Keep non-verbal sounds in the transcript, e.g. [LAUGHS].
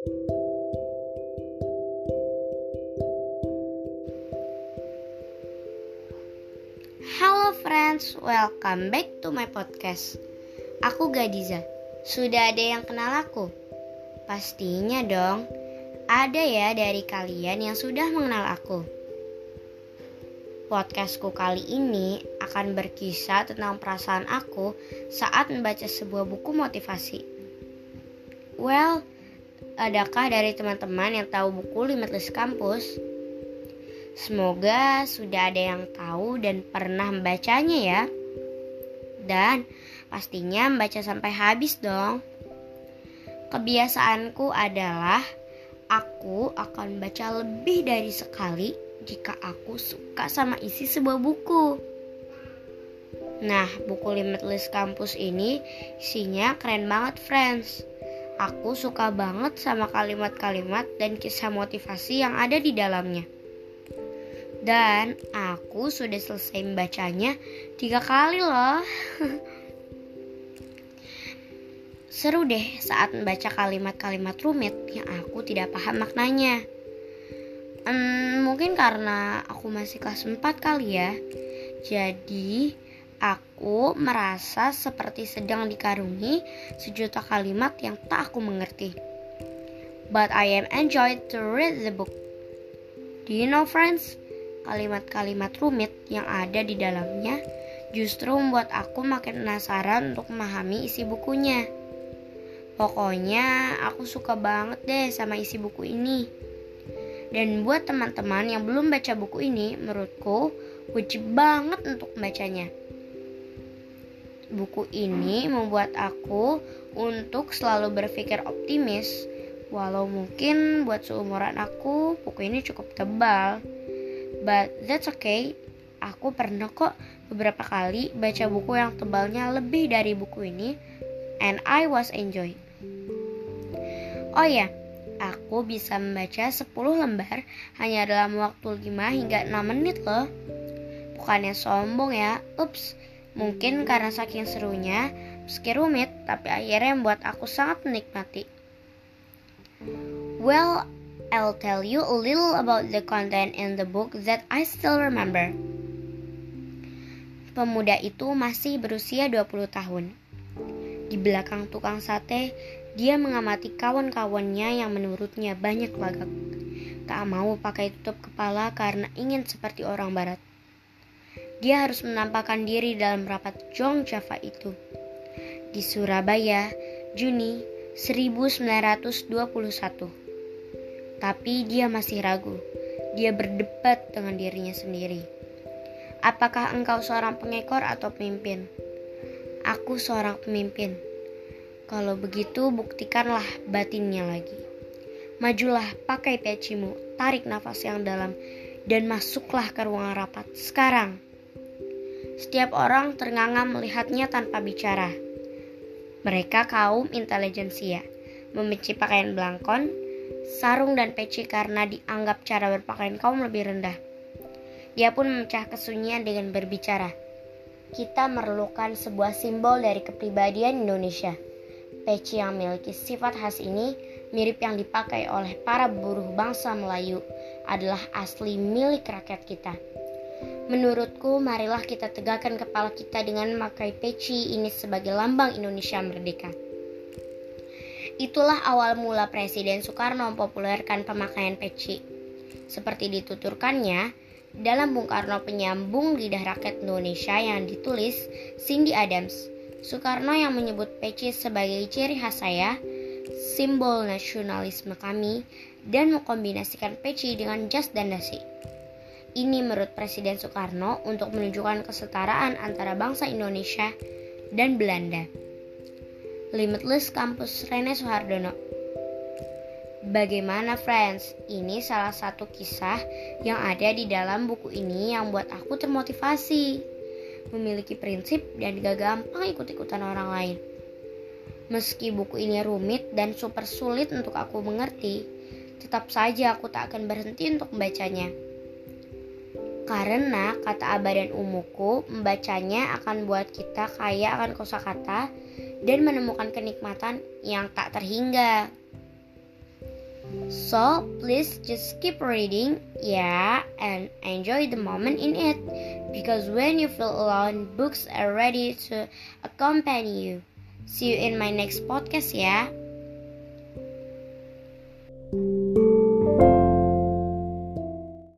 Halo friends, welcome back to my podcast. Aku Gadiza. Sudah ada yang kenal aku? Pastinya dong. Ada ya dari kalian yang sudah mengenal aku. Podcastku kali ini akan berkisah tentang perasaan aku saat membaca sebuah buku motivasi. Well, adakah dari teman-teman yang tahu buku Limitless Campus? Semoga sudah ada yang tahu dan pernah membacanya ya. Dan pastinya membaca sampai habis dong. Kebiasaanku adalah aku akan baca lebih dari sekali jika aku suka sama isi sebuah buku. Nah, buku Limitless Campus ini isinya keren banget, friends. Aku suka banget sama kalimat-kalimat dan kisah motivasi yang ada di dalamnya. Dan aku sudah selesai membacanya tiga kali loh. [LAUGHS] Seru deh saat membaca kalimat-kalimat rumit yang aku tidak paham maknanya. Hmm, mungkin karena aku masih kelas 4 kali ya. Jadi aku merasa seperti sedang dikarungi sejuta kalimat yang tak aku mengerti. But I am enjoyed to read the book. Do you know friends? kalimat-kalimat rumit yang ada di dalamnya justru membuat aku makin penasaran untuk memahami isi bukunya. Pokoknya aku suka banget deh sama isi buku ini. Dan buat teman-teman yang belum baca buku ini, menurutku wajib banget untuk membacanya. Buku ini membuat aku untuk selalu berpikir optimis, walau mungkin buat seumuran aku buku ini cukup tebal. But that's okay. Aku pernah kok beberapa kali baca buku yang tebalnya lebih dari buku ini and I was enjoy. Oh ya, aku bisa membaca 10 lembar hanya dalam waktu 5 hingga 6 menit loh. Bukannya sombong ya, ups. Mungkin karena saking serunya, meski rumit, tapi akhirnya membuat aku sangat menikmati. Well, I'll tell you a little about the content in the book that I still remember. Pemuda itu masih berusia 20 tahun. Di belakang tukang sate, dia mengamati kawan-kawannya yang menurutnya banyak lagak. Tak mau pakai tutup kepala karena ingin seperti orang barat. Dia harus menampakkan diri dalam rapat Jong Java itu. Di Surabaya, Juni 1921. Tapi dia masih ragu. Dia berdebat dengan dirinya sendiri. Apakah engkau seorang pengekor atau pemimpin? Aku seorang pemimpin. Kalau begitu, buktikanlah batinnya lagi. Majulah, pakai pecimu, tarik nafas yang dalam, dan masuklah ke ruangan rapat sekarang. Setiap orang ternganga melihatnya tanpa bicara. Mereka kaum intelijensia, membenci pakaian belangkon, sarung dan peci karena dianggap cara berpakaian kaum lebih rendah. Dia pun memecah kesunyian dengan berbicara. Kita memerlukan sebuah simbol dari kepribadian Indonesia. Peci yang memiliki sifat khas ini mirip yang dipakai oleh para buruh bangsa Melayu adalah asli milik rakyat kita. Menurutku, marilah kita tegakkan kepala kita dengan memakai peci ini sebagai lambang Indonesia merdeka. Itulah awal mula Presiden Soekarno mempopulerkan pemakaian peci. Seperti dituturkannya dalam Bung Karno penyambung lidah rakyat Indonesia yang ditulis Cindy Adams. Soekarno yang menyebut peci sebagai ciri khas saya, simbol nasionalisme kami, dan mengkombinasikan peci dengan jas dan dasi. Ini menurut Presiden Soekarno untuk menunjukkan kesetaraan antara bangsa Indonesia dan Belanda. Limitless Kampus Rene Soehardono. Bagaimana friends? Ini salah satu kisah yang ada di dalam buku ini yang buat aku termotivasi. Memiliki prinsip dan gak gampang ikut-ikutan orang lain. Meski buku ini rumit dan super sulit untuk aku mengerti, tetap saja aku tak akan berhenti untuk membacanya. Karena kata abah dan umuku, membacanya akan buat kita kaya akan kosakata dan menemukan kenikmatan yang tak terhingga. So please just keep reading, yeah, and enjoy the moment in it. Because when you feel alone, books are ready to accompany you. See you in my next podcast, yeah.